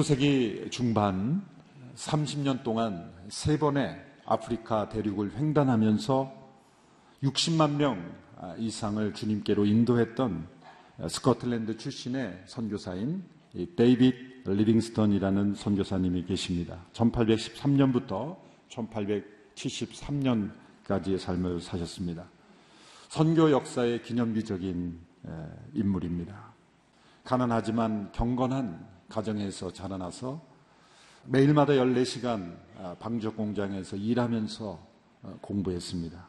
19세기 중반 30년 동안 세 번의 아프리카 대륙을 횡단하면서 60만 명 이상을 주님께로 인도했던 스코틀랜드 출신의 선교사인 데이빗 리빙스턴이라는 선교사님이 계십니다. 1813년부터 1873년까지의 삶을 사셨습니다. 선교 역사의 기념비적인 인물입니다. 가난하지만 경건한 가정에서 자라나서 매일마다 14시간 아, 방적 공장에서 일하면서 어, 공부했습니다.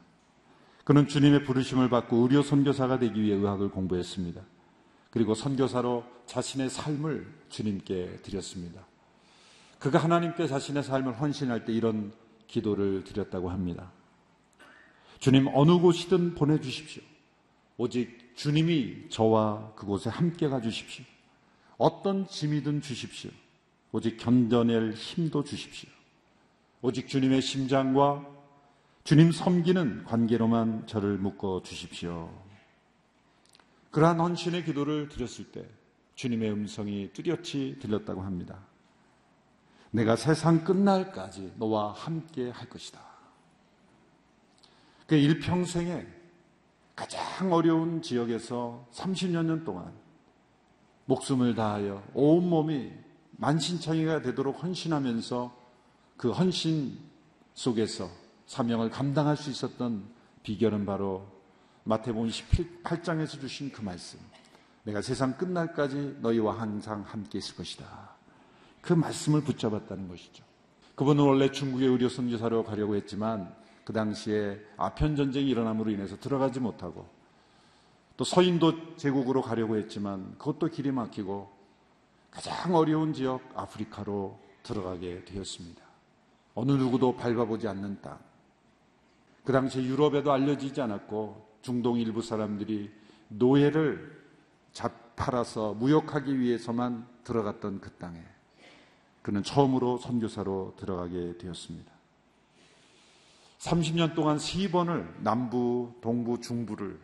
그는 주님의 부르심을 받고 의료 선교사가 되기 위해 의학을 공부했습니다. 그리고 선교사로 자신의 삶을 주님께 드렸습니다. 그가 하나님께 자신의 삶을 헌신할 때 이런 기도를 드렸다고 합니다. 주님 어느 곳이든 보내주십시오. 오직 주님이 저와 그곳에 함께 가주십시오. 어떤 짐이든 주십시오. 오직 견뎌낼 힘도 주십시오. 오직 주님의 심장과 주님 섬기는 관계로만 저를 묶어 주십시오. 그러한 헌신의 기도를 드렸을 때 주님의 음성이 뚜렷이 들렸다고 합니다. 내가 세상 끝날까지 너와 함께 할 것이다. 그 일평생에 가장 어려운 지역에서 30여 년 동안 목숨을 다하여 온몸이 만신창이가 되도록 헌신하면서 그 헌신 속에서 사명을 감당할 수 있었던 비결은 바로 마태복음 18장에서 주신 그 말씀. 내가 세상 끝날까지 너희와 항상 함께 있을 것이다. 그 말씀을 붙잡았다는 것이죠. 그분은 원래 중국의 의료 선교사로 가려고 했지만 그 당시에 아편 전쟁이 일어남으로 인해서 들어가지 못하고 또 서인도 제국으로 가려고 했지만 그것도 길이 막히고 가장 어려운 지역 아프리카로 들어가게 되었습니다. 어느 누구도 밟아보지 않는 땅. 그 당시 유럽에도 알려지지 않았고 중동 일부 사람들이 노예를 잡 팔아서 무역하기 위해서만 들어갔던 그 땅에 그는 처음으로 선교사로 들어가게 되었습니다. 30년 동안 세 번을 남부, 동부, 중부를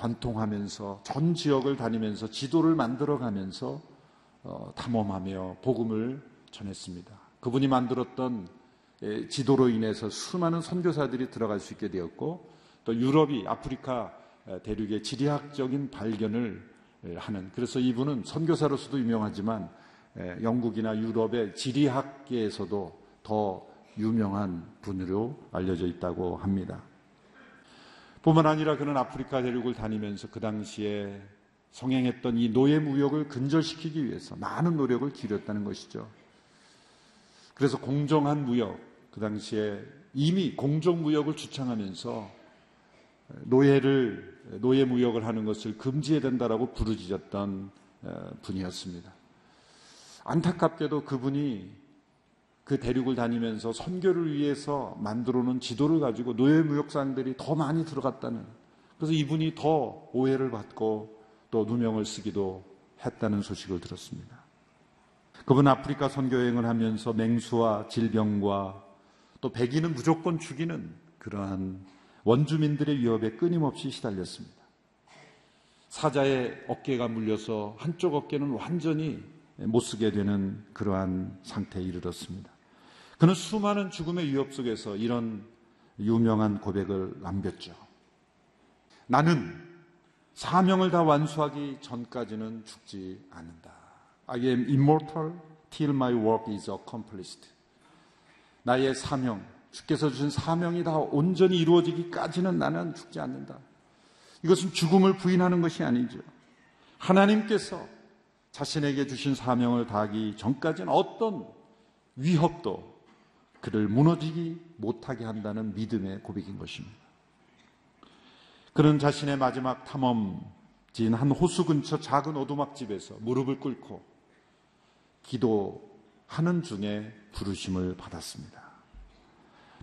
관통하면서 전 지역을 다니면서 지도를 만들어 가면서 어, 탐험하며 복음을 전했습니다. 그분이 만들었던 지도로 인해서 수많은 선교사들이 들어갈 수 있게 되었고 또 유럽이 아프리카 대륙의 지리학적인 발견을 하는 그래서 이분은 선교사로서도 유명하지만 영국이나 유럽의 지리학계에서도 더 유명한 분으로 알려져 있다고 합니다. 뿐만 아니라 그는 아프리카 대륙을 다니면서 그 당시에 성행했던 이 노예 무역을 근절시키기 위해서 많은 노력을 기울였다는 것이죠. 그래서 공정한 무역, 그 당시에 이미 공정 무역을 주창하면서 노예를, 노예 무역을 하는 것을 금지해야 된다라고 부르짖었던 어, 분이었습니다. 안타깝게도 그분이 그 대륙을 다니면서 선교를 위해서 만들어 놓은 지도를 가지고 노예 무역상들이 더 많이 들어갔다는 그래서 이분이 더 오해를 받고 또 누명을 쓰기도 했다는 소식을 들었습니다. 그분 아프리카 선교 여행을 하면서 맹수와 질병과 또 백인은 무조건 죽이는 그러한 원주민들의 위협에 끊임없이 시달렸습니다. 사자의 어깨가 물려서 한쪽 어깨는 완전히 못 쓰게 되는 그러한 상태에 이르렀습니다. 그는 수많은 죽음의 위협 속에서 이런 유명한 고백을 남겼죠. 나는 사명을 다 완수하기 전까지는 죽지 않는다. I am immortal till my work is accomplished. 나의 사명, 주께서 주신 사명이 다 온전히 이루어지기까지는 나는 죽지 않는다. 이것은 죽음을 부인하는 것이 아니죠. 하나님께서 자신에게 주신 사명을 다하기 전까지는 어떤 위협도 그를 무너지기 못하게 한다는 믿음의 고백인 것입니다. 그는 자신의 마지막 탐험지인 한 호수 근처 작은 오두막집에서 무릎을 꿇고 기도하는 중에 부르심을 받았습니다.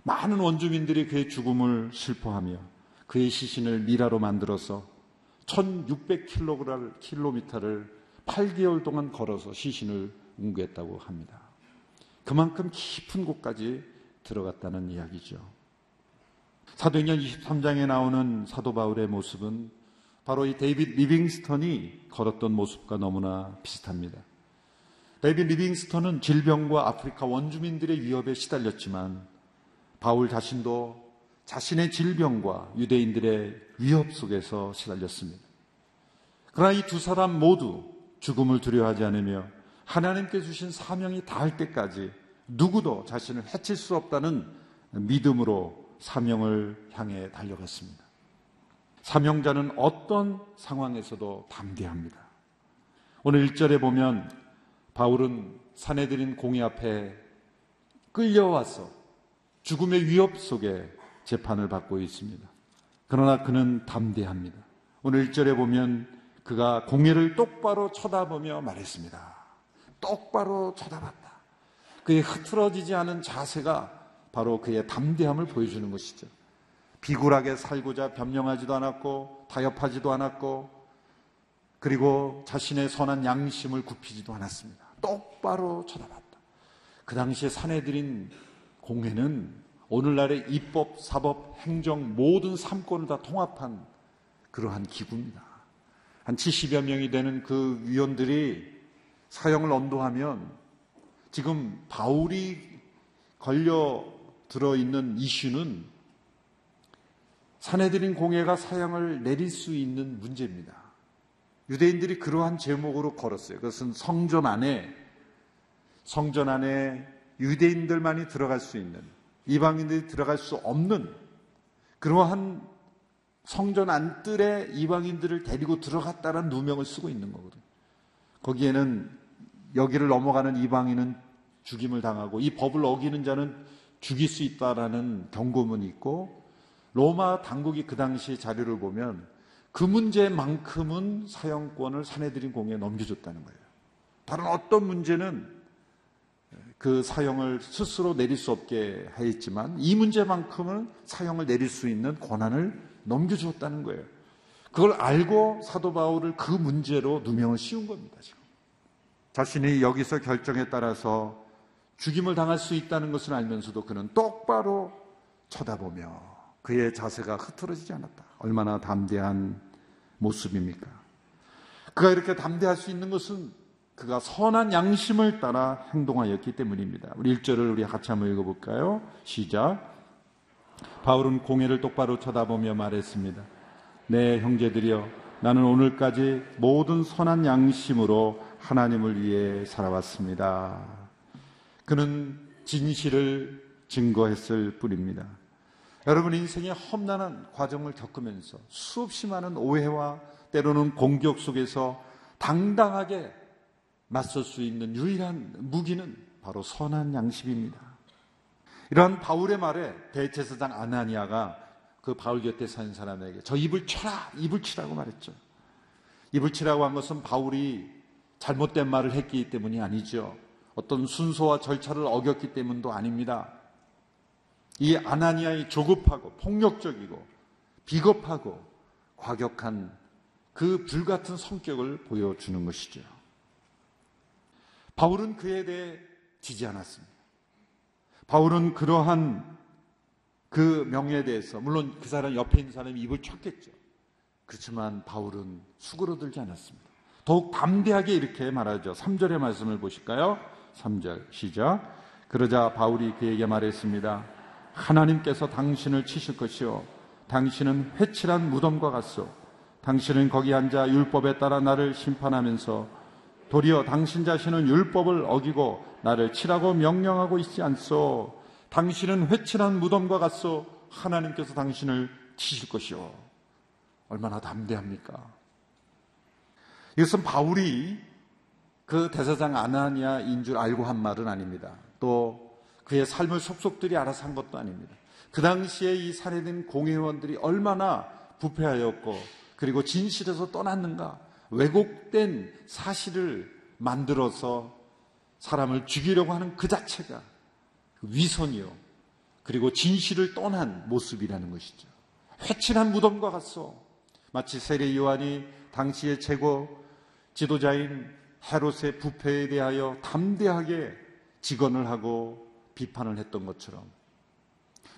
많은 원주민들이 그의 죽음을 슬퍼하며 그의 시신을 미라로 만들어서 1600km를 8개월 동안 걸어서 시신을 운구했다고 합니다. 그만큼 깊은 곳까지 들어갔다는 이야기죠. 사도행전 23장에 나오는 사도 바울의 모습은 바로 이 데이빗 리빙스턴이 걸었던 모습과 너무나 비슷합니다. 데이빗 리빙스턴은 질병과 아프리카 원주민들의 위협에 시달렸지만 바울 자신도 자신의 질병과 유대인들의 위협 속에서 시달렸습니다. 그러나 이 두 사람 모두 죽음을 두려워하지 않으며 하나님께 주신 사명이 닿을 때까지 누구도 자신을 해칠 수 없다는 믿음으로 사명을 향해 달려갔습니다. 사명자는 어떤 상황에서도 담대합니다. 오늘 1절에 보면 바울은 사내들인 공의 앞에 끌려와서 죽음의 위협 속에 재판을 받고 있습니다. 그러나 그는 담대합니다. 오늘 1절에 보면 그가 공예를 똑바로 쳐다보며 말했습니다. 똑바로 쳐다봤다. 그의 흐트러지지 않은 자세가 바로 그의 담대함을 보여주는 것이죠. 비굴하게 살고자 변명하지도 않았고 타협하지도 않았고 그리고 자신의 선한 양심을 굽히지도 않았습니다. 똑바로 쳐다봤다. 그 당시에 사내들인 공회는 오늘날의 입법, 사법, 행정 모든 삼권을 다 통합한 그러한 기구입니다. 한 70여 명이 되는 그 위원들이 사형을 언도하면 지금 바울이 걸려 들어 있는 이슈는 사내들인 공회가 사형을 내릴 수 있는 문제입니다. 유대인들이 그러한 제목으로 걸었어요. 그것은 성전 안에 성전 안에 유대인들만이 들어갈 수 있는 이방인들이 들어갈 수 없는 그러한 성전 안뜰에 이방인들을 데리고 들어갔다는 누명을 쓰고 있는 거거든요. 거기에는 여기를 넘어가는 이방인은 죽임을 당하고 이 법을 어기는 자는 죽일 수 있다라는 경고문이 있고 로마 당국이 그 당시 자료를 보면 그 문제만큼은 사형권을 사내들인 공에 넘겨줬다는 거예요. 다른 어떤 문제는 그 사형을 스스로 내릴 수 없게 하였지만 이 문제만큼은 사형을 내릴 수 있는 권한을 넘겨주었다는 거예요. 그걸 알고 사도 바울을 그 문제로 누명을 씌운 겁니다, 지금. 자신이 여기서 결정에 따라서 죽임을 당할 수 있다는 것을 알면서도 그는 똑바로 쳐다보며 그의 자세가 흐트러지지 않았다. 얼마나 담대한 모습입니까? 그가 이렇게 담대할 수 있는 것은 그가 선한 양심을 따라 행동하였기 때문입니다. 우리 1절을 우리 같이 한번 읽어볼까요? 시작. 바울은 공회를 똑바로 쳐다보며 말했습니다. 네, 형제들이여, 나는 오늘까지 모든 선한 양심으로 하나님을 위해 살아왔습니다. 그는 진실을 증거했을 뿐입니다. 여러분 인생의 험난한 과정을 겪으면서 수없이 많은 오해와 때로는 공격 속에서 당당하게 맞설 수 있는 유일한 무기는 바로 선한 양심입니다. 이러한 바울의 말에 대제사장 아나니아가 그 바울 곁에 산 사람에게 저 입을 쳐라, 입을 치라고 말했죠. 입을 치라고 한 것은 바울이 잘못된 말을 했기 때문이 아니죠. 어떤 순서와 절차를 어겼기 때문도 아닙니다. 이 아나니아의 조급하고 폭력적이고 비겁하고 과격한 그 불같은 성격을 보여주는 것이죠. 바울은 그에 대해 지지 않았습니다. 바울은 그러한 그 명예에 대해서 물론 그 사람 옆에 있는 사람이 입을 쳤겠죠. 그렇지만 바울은 수그러들지 않았습니다. 더욱 담대하게 이렇게 말하죠. 3절의 말씀을 보실까요? 3절 시작. 그러자 바울이 그에게 말했습니다. 하나님께서 당신을 치실 것이요. 당신은 회칠한 무덤과 같소. 당신은 거기 앉아 율법에 따라 나를 심판하면서 도리어 당신 자신은 율법을 어기고 나를 치라고 명령하고 있지 않소. 당신은 회칠한 무덤과 같소. 하나님께서 당신을 치실 것이요. 얼마나 담대합니까? 이것은 바울이 그 대사장 아나니아인 줄 알고 한 말은 아닙니다. 또 그의 삶을 속속들이 알아서 한 것도 아닙니다. 그 당시에 이 살해된 공회원들이 얼마나 부패하였고 그리고 진실에서 떠났는가 왜곡된 사실을 만들어서 사람을 죽이려고 하는 그 자체가 위선이요. 그리고 진실을 떠난 모습이라는 것이죠. 회칠한 무덤과 같소. 마치 세례 요한이 당시의 최고 지도자인 헤롯의 부패에 대하여 담대하게 직언을 하고 비판을 했던 것처럼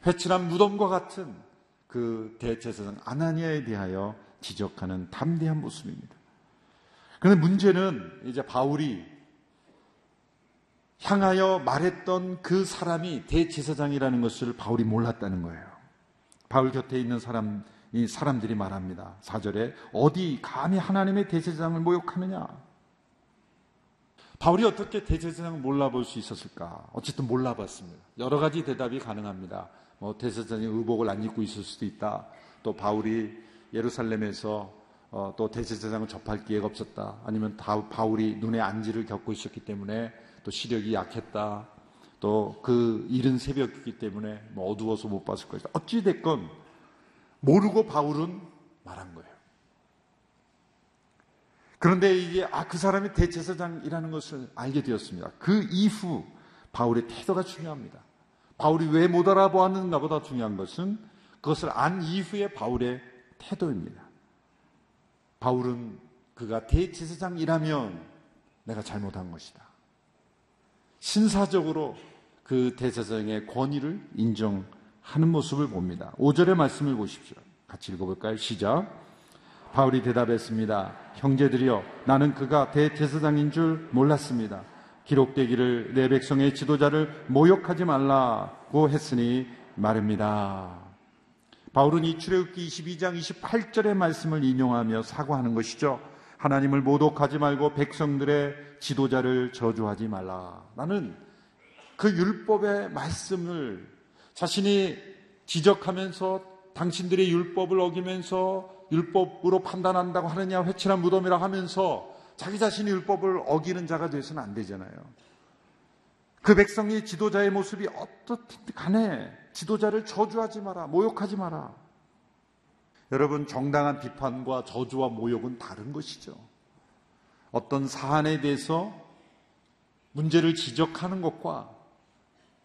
회칠한 무덤과 같은 그 대제사장 아나니아에 대하여 지적하는 담대한 모습입니다. 그런데 문제는 이제 바울이 향하여 말했던 그 사람이 대제사장이라는 것을 바울이 몰랐다는 거예요. 바울 곁에 있는 사람, 이 사람들이 말합니다. 4절에 어디 감히 하나님의 대제사장을 모욕하느냐? 바울이 어떻게 대제사장을 몰라볼 수 있었을까? 어쨌든 몰라봤습니다. 여러 가지 대답이 가능합니다. 뭐 대제사장이 의복을 안 입고 있을 수도 있다. 또 바울이 예루살렘에서 어, 또 대제사장을 접할 기회가 없었다. 아니면 바울이 눈에 안지를 겪고 있었기 때문에 또 시력이 약했다. 또 그 이른 새벽이기 때문에 뭐 어두워서 못 봤을 것이다. 어찌됐건 모르고 바울은 말한 거예요. 그런데 이게 아, 그 사람이 대제사장이라는 것을 알게 되었습니다. 그 이후 바울의 태도가 중요합니다. 바울이 왜 못 알아보았는가 보다 중요한 것은 그것을 안 이후에 바울의 태도입니다. 바울은 그가 대제사장이라면 내가 잘못한 것이다. 신사적으로 그 대제사장의 권위를 인정하는 모습을 봅니다. 5절의 말씀을 보십시오. 같이 읽어볼까요? 시작. 바울이 대답했습니다. 형제들이여, 나는 그가 대제사장인 줄 몰랐습니다. 기록되기를 내 백성의 지도자를 모욕하지 말라고 했으니 말입니다. 바울은 이 출애굽기 22장 28절의 말씀을 인용하며 사과하는 것이죠. 하나님을 모독하지 말고 백성들의 지도자를 저주하지 말라. 나는 그 율법의 말씀을 자신이 지적하면서 당신들의 율법을 어기면서 율법으로 판단한다고 하느냐 회칠한 무덤이라 하면서 자기 자신이 율법을 어기는 자가 되서는 안 되잖아요. 그 백성이 지도자의 모습이 어떻든 간에 지도자를 저주하지 마라, 모욕하지 마라. 여러분, 정당한 비판과 저주와 모욕은 다른 것이죠. 어떤 사안에 대해서 문제를 지적하는 것과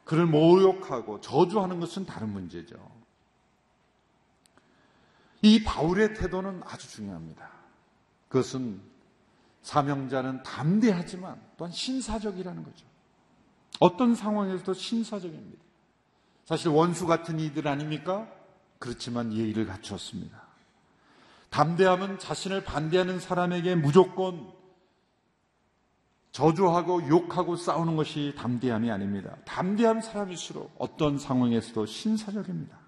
그를 모욕하고 저주하는 것은 다른 문제죠. 이 바울의 태도는 아주 중요합니다. 그것은 사명자는 담대하지만 또한 신사적이라는 거죠. 어떤 상황에서도 신사적입니다. 사실 원수 같은 이들 아닙니까? 그렇지만 예의를 갖추었습니다. 담대함은 자신을 반대하는 사람에게 무조건 저주하고 욕하고 싸우는 것이 담대함이 아닙니다. 담대한 사람일수록 어떤 상황에서도 신사적입니다.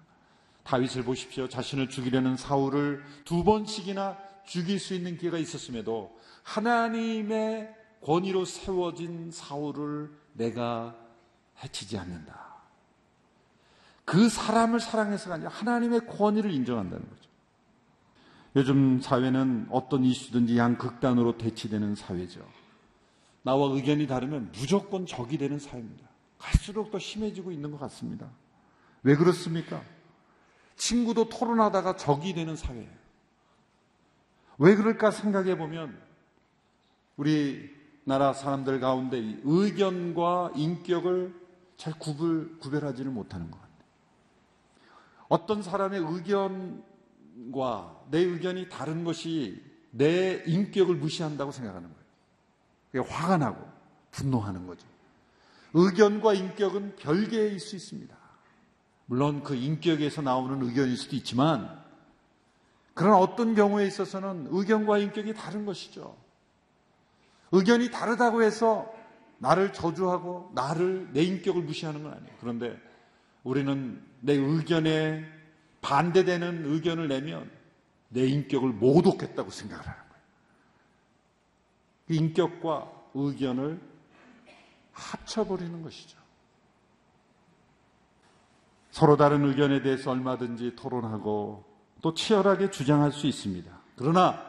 다윗을 보십시오. 자신을 죽이려는 사울을 두 번씩이나 죽일 수 있는 기회가 있었음에도 하나님의 권위로 세워진 사울을 내가 해치지 않는다. 그 사람을 사랑해서가 아니라 하나님의 권위를 인정한다는 거죠. 요즘 사회는 어떤 이슈든지 양극단으로 대치되는 사회죠. 나와 의견이 다르면 무조건 적이 되는 사회입니다. 갈수록 더 심해지고 있는 것 같습니다. 왜 그렇습니까? 친구도 토론하다가 적이 되는 사회예요. 왜 그럴까 생각해 보면 우리나라 사람들 가운데 의견과 인격을 잘 구별, 구별하지를 못하는 것 같아요. 어떤 사람의 의견과 내 의견이 다른 것이 내 인격을 무시한다고 생각하는 거예요. 그게 화가 나고 분노하는 거죠. 의견과 인격은 별개일 수 있습니다. 물론 그 인격에서 나오는 의견일 수도 있지만 그런 어떤 경우에 있어서는 의견과 인격이 다른 것이죠. 의견이 다르다고 해서 나를 저주하고 나를 내 인격을 무시하는 건 아니에요. 그런데 우리는 내 의견에 반대되는 의견을 내면 내 인격을 모독했다고 생각을 하는 거예요. 그 인격과 의견을 합쳐버리는 것이죠. 서로 다른 의견에 대해서 얼마든지 토론하고 또 치열하게 주장할 수 있습니다. 그러나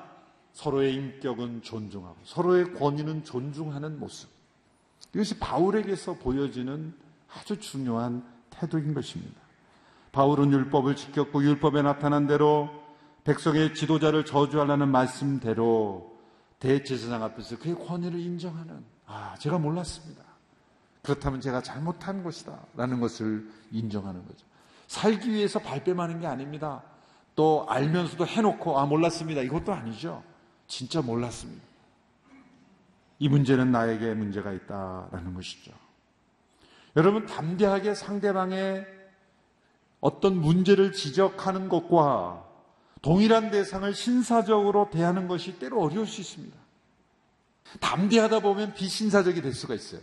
서로의 인격은 존중하고 서로의 권위는 존중하는 모습. 이것이 바울에게서 보여지는 아주 중요한 태도인 것입니다. 바울은 율법을 지켰고 율법에 나타난 대로 백성의 지도자를 저주하라는 말씀대로 대제사장 앞에서 그의 권위를 인정하는 아 제가 몰랐습니다. 그렇다면 제가 잘못한 것이다 라는 것을 인정하는 거죠. 살기 위해서 발뺌하는 게 아닙니다. 또 알면서도 해놓고 아 몰랐습니다. 이것도 아니죠. 진짜 몰랐습니다. 이 문제는 나에게 문제가 있다라는 것이죠. 여러분 담대하게 상대방의 어떤 문제를 지적하는 것과 동일한 대상을 신사적으로 대하는 것이 때로 어려울 수 있습니다. 담대하다 보면 비신사적이 될 수가 있어요.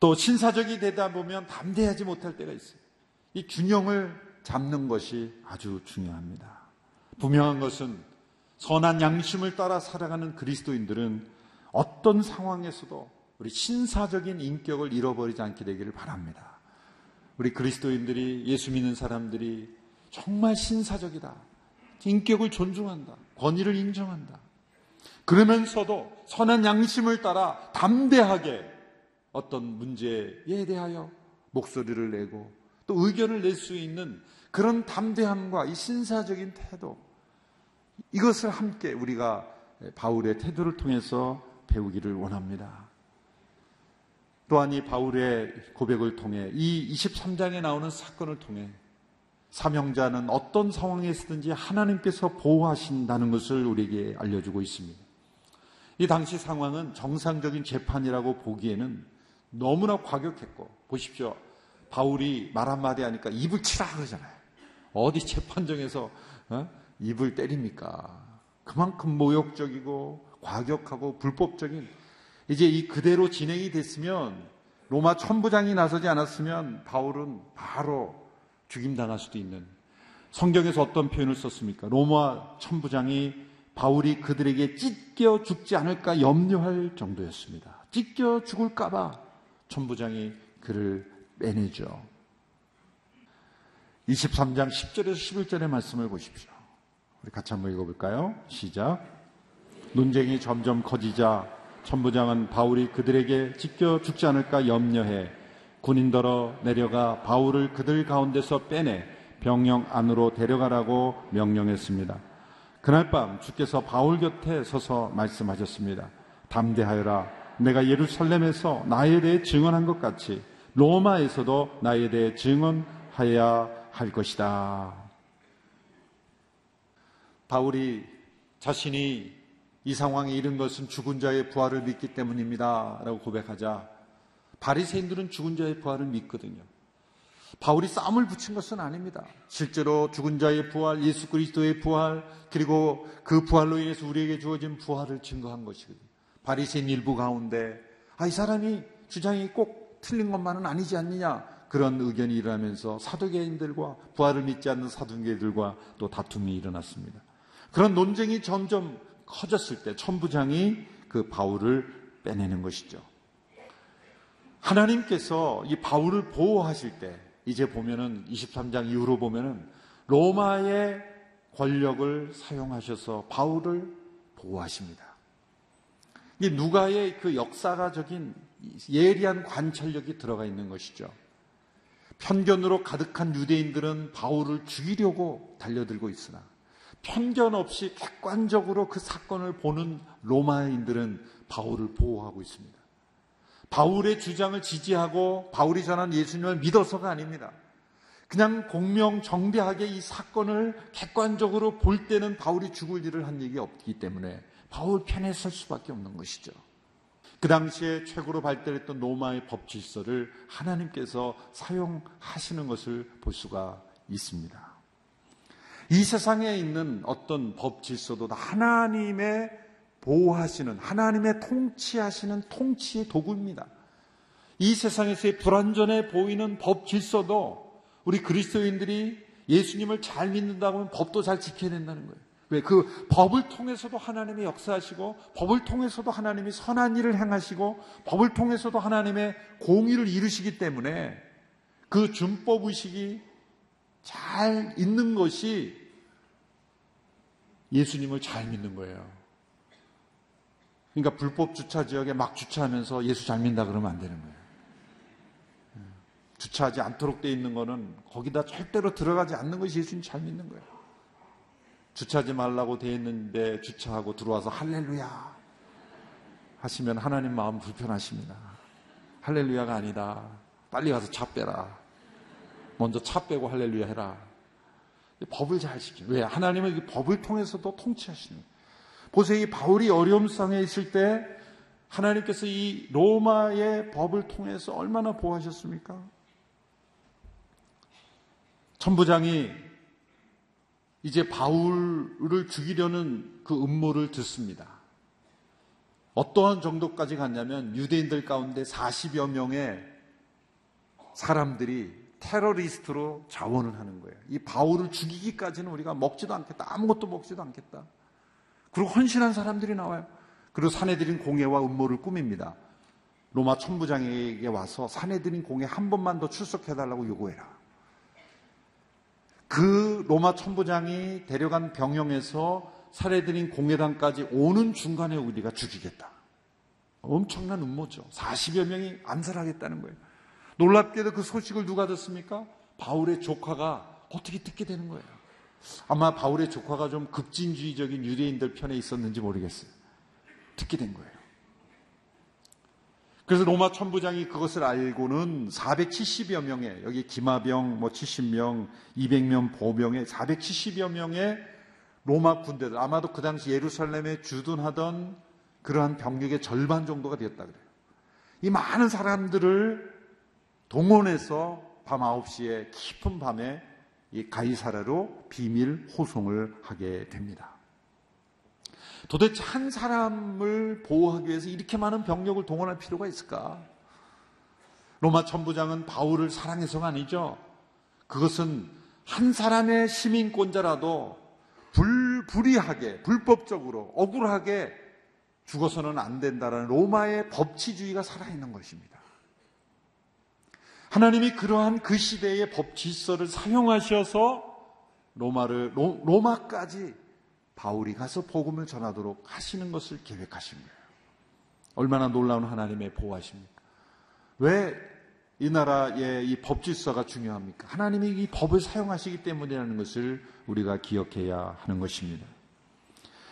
또 신사적이 되다 보면 담대하지 못할 때가 있어요. 이 균형을 잡는 것이 아주 중요합니다. 분명한 것은 선한 양심을 따라 살아가는 그리스도인들은 어떤 상황에서도 우리 신사적인 인격을 잃어버리지 않게 되기를 바랍니다. 우리 그리스도인들이 예수 믿는 사람들이 정말 신사적이다. 인격을 존중한다. 권위를 인정한다. 그러면서도 선한 양심을 따라 담대하게 어떤 문제에 대하여 목소리를 내고 또 의견을 낼 수 있는 그런 담대함과 이 신사적인 태도 이것을 함께 우리가 바울의 태도를 통해서 배우기를 원합니다. 또한 이 바울의 고백을 통해 이 23장에 나오는 사건을 통해 사명자는 어떤 상황에 서든지 하나님께서 보호하신다는 것을 우리에게 알려주고 있습니다. 이 당시 상황은 정상적인 재판이라고 보기에는 너무나 과격했고 보십시오. 바울이 말 한마디 하니까 입을 치라 그러잖아요. 어디 재판정에서 어? 입을 때립니까? 그만큼 모욕적이고 과격하고 불법적인 이제 이 그대로 진행이 됐으면 로마 천부장이 나서지 않았으면 바울은 바로 죽임당할 수도 있는 성경에서 어떤 표현을 썼습니까? 로마 천부장이 바울이 그들에게 찢겨 죽지 않을까 염려할 정도였습니다. 찢겨 죽을까봐 천부장이 그를 빼내죠. 23장 10절에서 11절의 말씀을 보십시오. 우리 같이 한번 읽어볼까요? 시작. 논쟁이 점점 커지자 천부장은 바울이 그들에게 찢겨 죽지 않을까 염려해 군인더러 내려가 바울을 그들 가운데서 빼내 병영 안으로 데려가라고 명령했습니다. 그날 밤 주께서 바울 곁에 서서 말씀하셨습니다. 담대하여라. 내가 예루살렘에서 나에 대해 증언한 것 같이 로마에서도 나에 대해 증언하여야 할 것이다. 바울이 자신이 이 상황에 이른 것은 죽은 자의 부활을 믿기 때문입니다. 라고 고백하자 바리새인들은 죽은 자의 부활을 믿거든요. 바울이 싸움을 붙인 것은 아닙니다. 실제로 죽은 자의 부활, 예수 그리스도의 부활, 그리고 그 부활로 인해서 우리에게 주어진 부활을 증거한 것이거든요. 바리새인 일부 가운데 아, 이 사람이 주장이 꼭 틀린 것만은 아니지 않느냐 그런 의견이 일어나면서 사도계인들과 부활을 믿지 않는 사도계들과 또 다툼이 일어났습니다. 그런 논쟁이 점점 커졌을 때 천부장이 그 바울을 빼내는 것이죠. 하나님께서 이 바울을 보호하실 때 이제 보면은 23장 이후로 보면은 로마의 권력을 사용하셔서 바울을 보호하십니다. 이 누가의 그 역사가적인 예리한 관찰력이 들어가 있는 것이죠. 편견으로 가득한 유대인들은 바울을 죽이려고 달려들고 있으나 편견 없이 객관적으로 그 사건을 보는 로마인들은 바울을 보호하고 있습니다. 바울의 주장을 지지하고 바울이 전한 예수님을 믿어서가 아닙니다. 그냥 공명정대하게 이 사건을 객관적으로 볼 때는 바울이 죽을 일을 한 얘기 없기 때문에 바울 편에 설 수밖에 없는 것이죠. 그 당시에 최고로 발달했던 로마의 법 질서를 하나님께서 사용하시는 것을 볼 수가 있습니다. 이 세상에 있는 어떤 법 질서도 하나님의 보호하시는 하나님의 통치하시는 통치의 도구입니다. 이 세상에서의 불완전해 보이는 법 질서도 우리 그리스도인들이 예수님을 잘 믿는다고 하면 법도 잘 지켜야 된다는 거예요. 왜? 그 법을 통해서도 하나님이 역사하시고, 법을 통해서도 하나님이 선한 일을 행하시고, 법을 통해서도 하나님의 공의를 이루시기 때문에 그 준법 의식이 잘 있는 것이 예수님을 잘 믿는 거예요. 그러니까 불법 주차 지역에 막 주차하면서 예수 잘 믿는다 그러면 안 되는 거예요. 주차하지 않도록 돼 있는 거는 거기다 절대로 들어가지 않는 것이 예수님 잘 믿는 거예요. 주차하지 말라고 돼 있는데 주차하고 들어와서 할렐루야 하시면 하나님 마음 불편하십니다. 할렐루야가 아니다. 빨리 가서 차 빼라. 먼저 차 빼고 할렐루야 해라. 법을 잘 지키. 왜? 하나님은 법을 통해서도 통치하시는. 보세요. 이 바울이 어려움 상에 있을 때 하나님께서 이 로마의 법을 통해서 얼마나 보호하셨습니까? 천부장이 이제 바울을 죽이려는 그 음모를 듣습니다. 어떠한 정도까지 갔냐면 유대인들 가운데 40여 명의 사람들이 테러리스트로 자원을 하는 거예요. 이 바울을 죽이기까지는 우리가 먹지도 않겠다. 아무것도 먹지도 않겠다. 그리고 헌신한 사람들이 나와요. 그리고 사내들인 공예와 음모를 꾸밉니다. 로마 천부장에게 와서 사내들인 공예 한 번만 더 출석해달라고 요구해라. 그 로마 천부장이 데려간 병영에서 사내들인 공예단까지 오는 중간에 우리가 죽이겠다. 엄청난 음모죠. 40여 명이 암살하겠다는 거예요. 놀랍게도 그 소식을 누가 듣습니까? 바울의 조카가 어떻게 듣게 되는 거예요. 아마 바울의 조카가 좀 급진주의적인 유대인들 편에 있었는지 모르겠어요. 듣게 된 거예요. 그래서 로마 천부장이 그것을 알고는 470여 명의 여기 기마병 뭐 70명, 200명 보병의 470여 명의 로마 군대들 아마도 그 당시 예루살렘에 주둔하던 그러한 병력의 절반 정도가 되었다 그래요. 이 많은 사람들을 동원해서 밤 9시에 깊은 밤에 이 가이사라로 비밀 호송을 하게 됩니다. 도대체 한 사람을 보호하기 위해서 이렇게 많은 병력을 동원할 필요가 있을까? 로마 천부장은 바울을 사랑해서가 아니죠. 그것은 한 사람의 시민권자라도 불, 불이하게, 불법적으로, 억울하게 죽어서는 안 된다라는 로마의 법치주의가 살아있는 것입니다. 하나님이 그러한 그 시대의 법 질서를 사용하셔서 로마를, 로, 로마까지 바울이 가서 복음을 전하도록 하시는 것을 계획하신 거예요. 얼마나 놀라운 하나님의 보호하십니까? 왜 이 나라의 이 법 질서가 중요합니까? 하나님이 이 법을 사용하시기 때문이라는 것을 우리가 기억해야 하는 것입니다.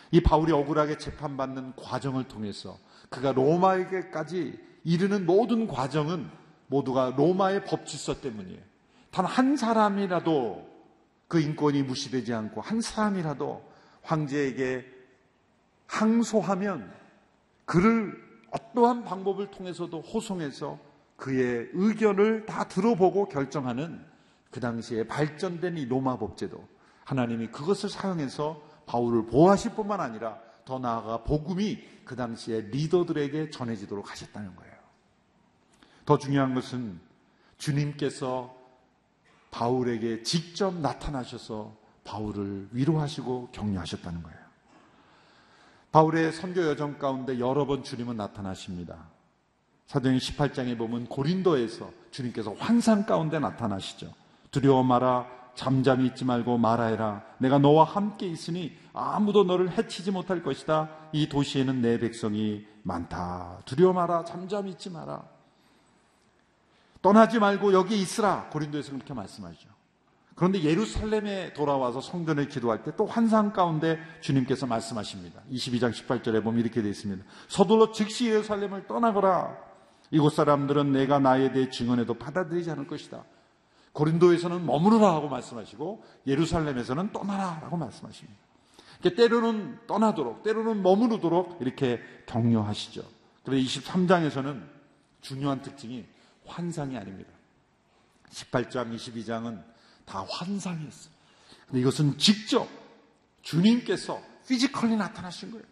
이 바울이 억울하게 재판받는 과정을 통해서 그가 로마에게까지 이르는 모든 과정은 모두가 로마의 법 질서 때문이에요. 단 한 사람이라도 그 인권이 무시되지 않고 한 사람이라도 황제에게 항소하면 그를 어떠한 방법을 통해서도 호송해서 그의 의견을 다 들어보고 결정하는 그 당시에 발전된 이 로마 법제도 하나님이 그것을 사용해서 바울을 보호하실 뿐만 아니라 더 나아가 복음이 그 당시에 리더들에게 전해지도록 하셨다는 거예요. 더 중요한 것은 주님께서 바울에게 직접 나타나셔서 바울을 위로하시고 격려하셨다는 거예요. 바울의 선교 여정 가운데 여러 번 주님은 나타나십니다. 사도행 18장에 보면 고린도에서 주님께서 환상 가운데 나타나시죠. 두려워 마라, 잠잠히 있지 말고 말하여라. 내가 너와 함께 있으니 아무도 너를 해치지 못할 것이다. 이 도시에는 내 백성이 많다. 두려워 마라, 잠잠히 있지 마라. 떠나지 말고 여기 있으라. 고린도에서 그렇게 말씀하죠. 그런데 예루살렘에 돌아와서 성전을 기도할 때 또 환상 가운데 주님께서 말씀하십니다. 22장 18절에 보면 이렇게 되어 있습니다. 서둘러 즉시 예루살렘을 떠나거라. 이곳 사람들은 내가 나에 대해 증언해도 받아들이지 않을 것이다. 고린도에서는 머무르라 하고 말씀하시고 예루살렘에서는 떠나라 라고 말씀하십니다. 때로는 떠나도록, 때로는 머무르도록 이렇게 격려하시죠. 그런데 23장에서는 중요한 특징이 환상이 아닙니다. 18장, 22장은 다 환상이었어요. 근데 이것은 직접 주님께서 physically 나타나신 거예요.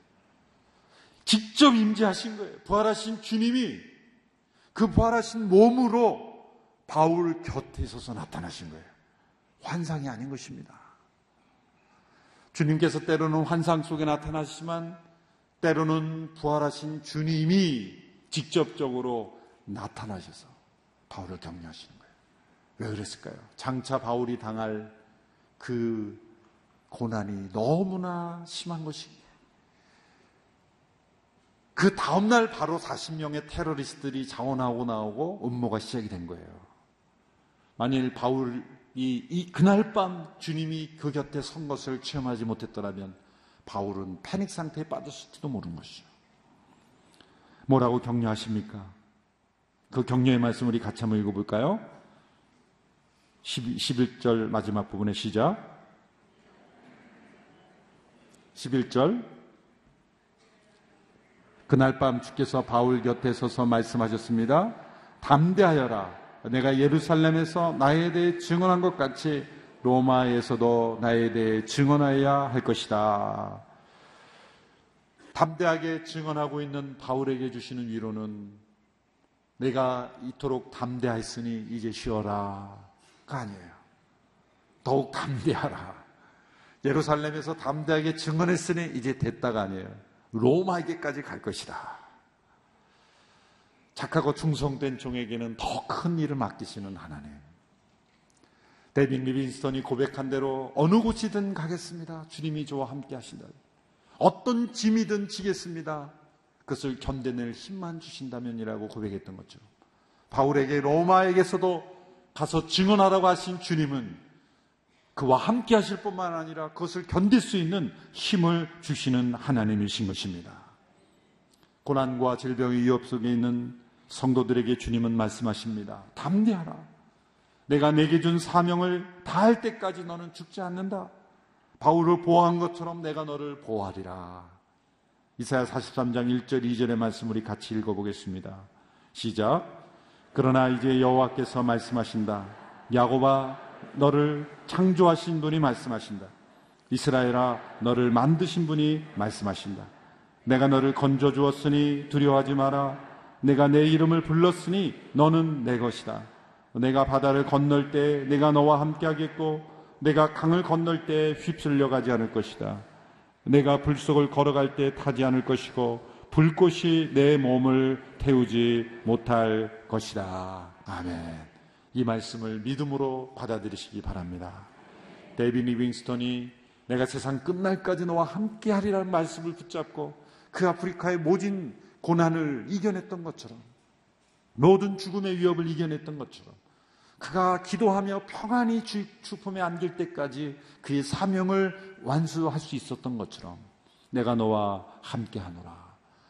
직접 임재하신 거예요. 부활하신 주님이 그 부활하신 몸으로 바울 곁에 서서 나타나신 거예요. 환상이 아닌 것입니다. 주님께서 때로는 환상 속에 나타나시지만 때로는 부활하신 주님이 직접적으로 나타나셔서 바울을 격려하시는 왜 그랬을까요? 장차 바울이 당할 그 고난이 너무나 심한 것이. 그 다음날 바로 40명의 테러리스트들이 자원하고 나오고 음모가 시작이 된 거예요. 만일 바울이 이, 그날 밤 주님이 그 곁에 선 것을 체험하지 못했더라면 바울은 패닉 상태에 빠졌을지도 모르는 것이죠. 뭐라고 격려하십니까? 그 격려의 말씀 우리 같이 한번 읽어볼까요? 11절 마지막 부분의 시작. 11절. 그날 밤 주께서 바울 곁에 서서 말씀하셨습니다. 담대하여라. 내가 예루살렘에서 나에 대해 증언한 것 같이 로마에서도 나에 대해 증언하여야 할 것이다. 담대하게 증언하고 있는 바울에게 주시는 위로는 내가 이토록 담대하였으니 이제 쉬어라가 아니에요. 더욱 담대하라. 예루살렘에서 담대하게 증언했으니 이제 됐다가 아니에요. 로마에게까지 갈 것이다. 착하고 충성된 종에게는 더 큰 일을 맡기시는 하나님. 데빈 리빈스턴이 고백한 대로 어느 곳이든 가겠습니다. 주님이 저와 함께 하신다. 어떤 짐이든 지겠습니다. 그것을 견뎌낼 힘만 주신다면이라고 고백했던 거죠. 바울에게 로마에게서도 가서 증언하라고 하신 주님은 그와 함께 하실 뿐만 아니라 그것을 견딜 수 있는 힘을 주시는 하나님이신 것입니다. 고난과 질병의 위협 속에 있는 성도들에게 주님은 말씀하십니다. 담대하라. 내가 내게 준 사명을 다할 때까지 너는 죽지 않는다. 바울을 보호한 것처럼 내가 너를 보호하리라. 이사야 43장 1절 2절의 말씀 우리 같이 읽어보겠습니다. 시작. 그러나 이제 여호와께서 말씀하신다. 야고바 너를 창조하신 분이 말씀하신다. 이스라엘아 너를 만드신 분이 말씀하신다. 내가 너를 건져 주었으니 두려워하지 마라. 내가 내 이름을 불렀으니 너는 내 것이다. 내가 바다를 건널 때 내가 너와 함께 하겠고 내가 강을 건널 때 휩쓸려 가지 않을 것이다. 내가 불 속을 걸어갈 때 타지 않을 것이고 불꽃이 내 몸을 태우지 못할 것이다. 아멘. 이 말씀을 믿음으로 받아들이시기 바랍니다. 데이빗 리빙스턴이 내가 세상 끝날까지 너와 함께 하리라는 말씀을 붙잡고 그 아프리카의 모진 고난을 이겨냈던 것처럼 모든 죽음의 위협을 이겨냈던 것처럼 그가 기도하며 평안히 주품에 안길 때까지 그의 사명을 완수할 수 있었던 것처럼 내가 너와 함께 하노라.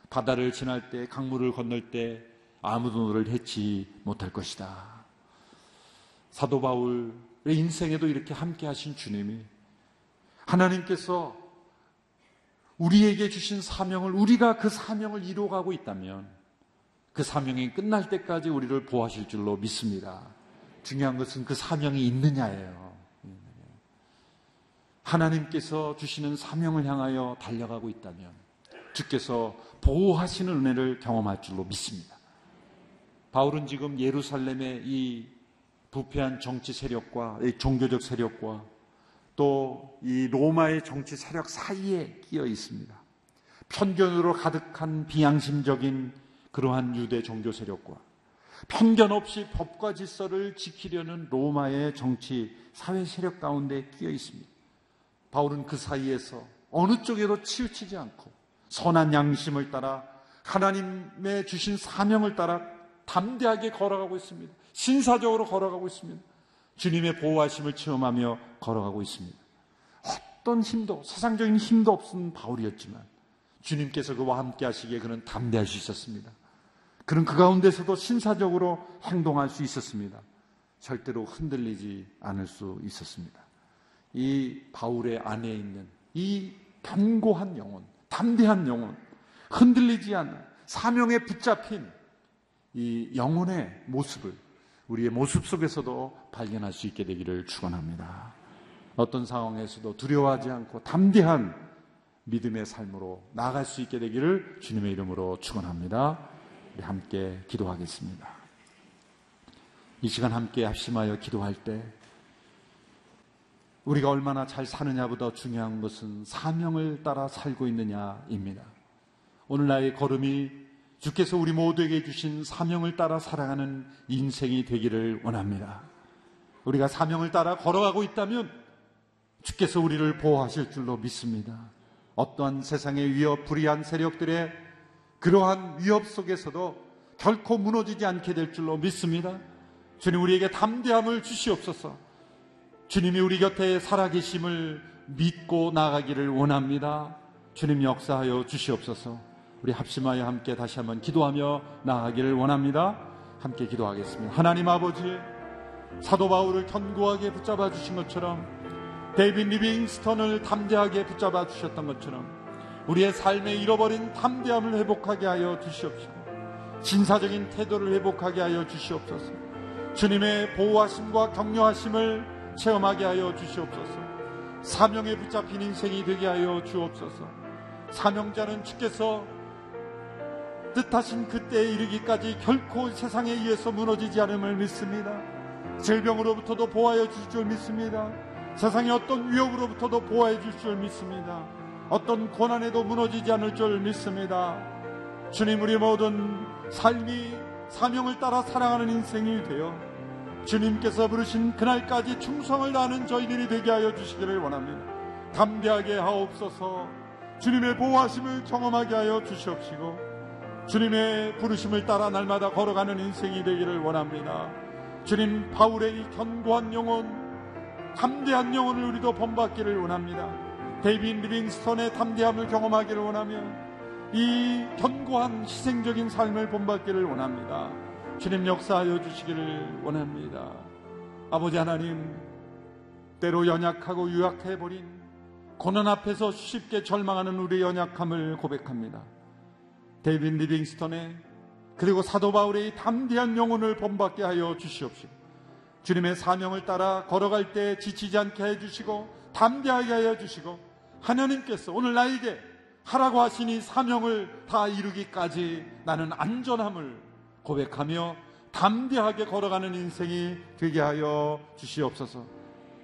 바다를 지날 때, 강물을 건널 때 아무도 너를 해치 못할 것이다. 사도 바울의 인생에도 이렇게 함께 하신 주님이 하나님께서 우리에게 주신 사명을 우리가 그 사명을 이루어가고 있다면 그 사명이 끝날 때까지 우리를 보호하실 줄로 믿습니다. 중요한 것은 그 사명이 있느냐예요. 하나님께서 주시는 사명을 향하여 달려가고 있다면 주께서 보호하시는 은혜를 경험할 줄로 믿습니다. 바울은 지금 예루살렘의 이 부패한 정치 세력과 종교적 세력과 또 이 로마의 정치 세력 사이에 끼어 있습니다. 편견으로 가득한 비양심적인 그러한 유대 종교 세력과 편견 없이 법과 질서를 지키려는 로마의 정치 사회 세력 가운데 끼어 있습니다. 바울은 그 사이에서 어느 쪽에도 치우치지 않고 선한 양심을 따라 하나님의 주신 사명을 따라 담대하게 걸어가고 있습니다. 신사적으로 걸어가고 있습니다. 주님의 보호하심을 체험하며 걸어가고 있습니다. 어떤 힘도, 세상적인 힘도 없은 바울이었지만 주님께서 그와 함께 하시기에 그는 담대할 수 있었습니다. 그는 그 가운데서도 신사적으로 행동할 수 있었습니다. 절대로 흔들리지 않을 수 있었습니다. 이 바울의 안에 있는 이 견고한 영혼, 담대한 영혼, 흔들리지 않는 사명에 붙잡힌 이 영혼의 모습을 우리의 모습 속에서도 발견할 수 있게 되기를 축원합니다. 어떤 상황에서도 두려워하지 않고 담대한 믿음의 삶으로 나아갈 수 있게 되기를 주님의 이름으로 축원합니다. 우리 함께 기도하겠습니다. 이 시간 함께 합심하여 기도할 때 우리가 얼마나 잘 사느냐보다 중요한 것은 사명을 따라 살고 있느냐입니다. 오늘 나의 걸음이 주께서 우리 모두에게 주신 사명을 따라 살아가는 인생이 되기를 원합니다. 우리가 사명을 따라 걸어가고 있다면 주께서 우리를 보호하실 줄로 믿습니다. 어떠한 세상의 위협, 불의한 세력들의 그러한 위협 속에서도 결코 무너지지 않게 될 줄로 믿습니다. 주님 우리에게 담대함을 주시옵소서. 주님이 우리 곁에 살아계심을 믿고 나가기를 원합니다. 주님 역사하여 주시옵소서. 우리 합심하여 함께 다시 한번 기도하며 나아가기를 원합니다. 함께 기도하겠습니다. 하나님 아버지, 사도 바울을 견고하게 붙잡아 주신 것처럼 데이빗 리빙스턴을 담대하게 붙잡아 주셨던 것처럼 우리의 삶에 잃어버린 담대함을 회복하게 하여 주시옵시고 전사적인 태도를 회복하게 하여 주시옵소서. 주님의 보호하심과 격려하심을 체험하게 하여 주시옵소서. 사명에 붙잡힌 인생이 되게 하여 주옵소서. 사명자는 주께서 뜻하신 그때에 이르기까지 결코 세상에 의해서 무너지지 않음을 믿습니다. 질병으로부터도 보호하여 주실 줄 믿습니다. 세상의 어떤 위협으로부터도 보호해 주실 줄 믿습니다. 어떤 고난에도 무너지지 않을 줄 믿습니다. 주님 우리 모든 삶이 사명을 따라 살아가는 인생이 되어 주님께서 부르신 그날까지 충성을 다하는 저희들이 되게 하여 주시기를 원합니다. 담대하게 하옵소서 주님의 보호하심을 경험하게 하여 주시옵시고 주님의 부르심을 따라 날마다 걸어가는 인생이 되기를 원합니다. 주님 바울의 이 견고한 영혼 담대한 영혼을 우리도 본받기를 원합니다. 데이빗 리빙스턴의 담대함을 경험하기를 원하며 이 견고한 희생적인 삶을 본받기를 원합니다. 주님 역사하여 주시기를 원합니다. 아버지 하나님, 때로 연약하고 유약해버린 고난 앞에서 쉽게 절망하는 우리의 연약함을 고백합니다. 데이빗 리빙스턴의 그리고 사도 바울의 담대한 영혼을 본받게 하여 주시옵시고 주님의 사명을 따라 걸어갈 때 지치지 않게 해주시고 담대하게 하여 주시고 하나님께서 오늘 나에게 하라고 하신 이 사명을 다 이루기까지 나는 안전함을 고백하며 담대하게 걸어가는 인생이 되게 하여 주시옵소서.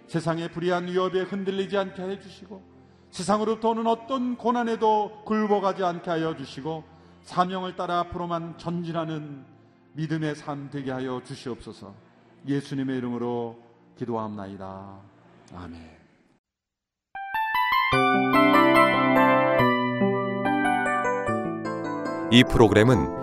세상의 불의한 위협에 흔들리지 않게 해 주시고 세상으로부터 오는 어떤 고난에도 굴복하지 않게 하여 주시고 사명을 따라 앞으로만 전진하는 믿음의 삶 되게 하여 주시옵소서. 예수님의 이름으로 기도합나이다. 아멘. 이 프로그램은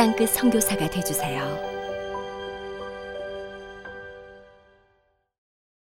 땅끝 성교사가 되주세요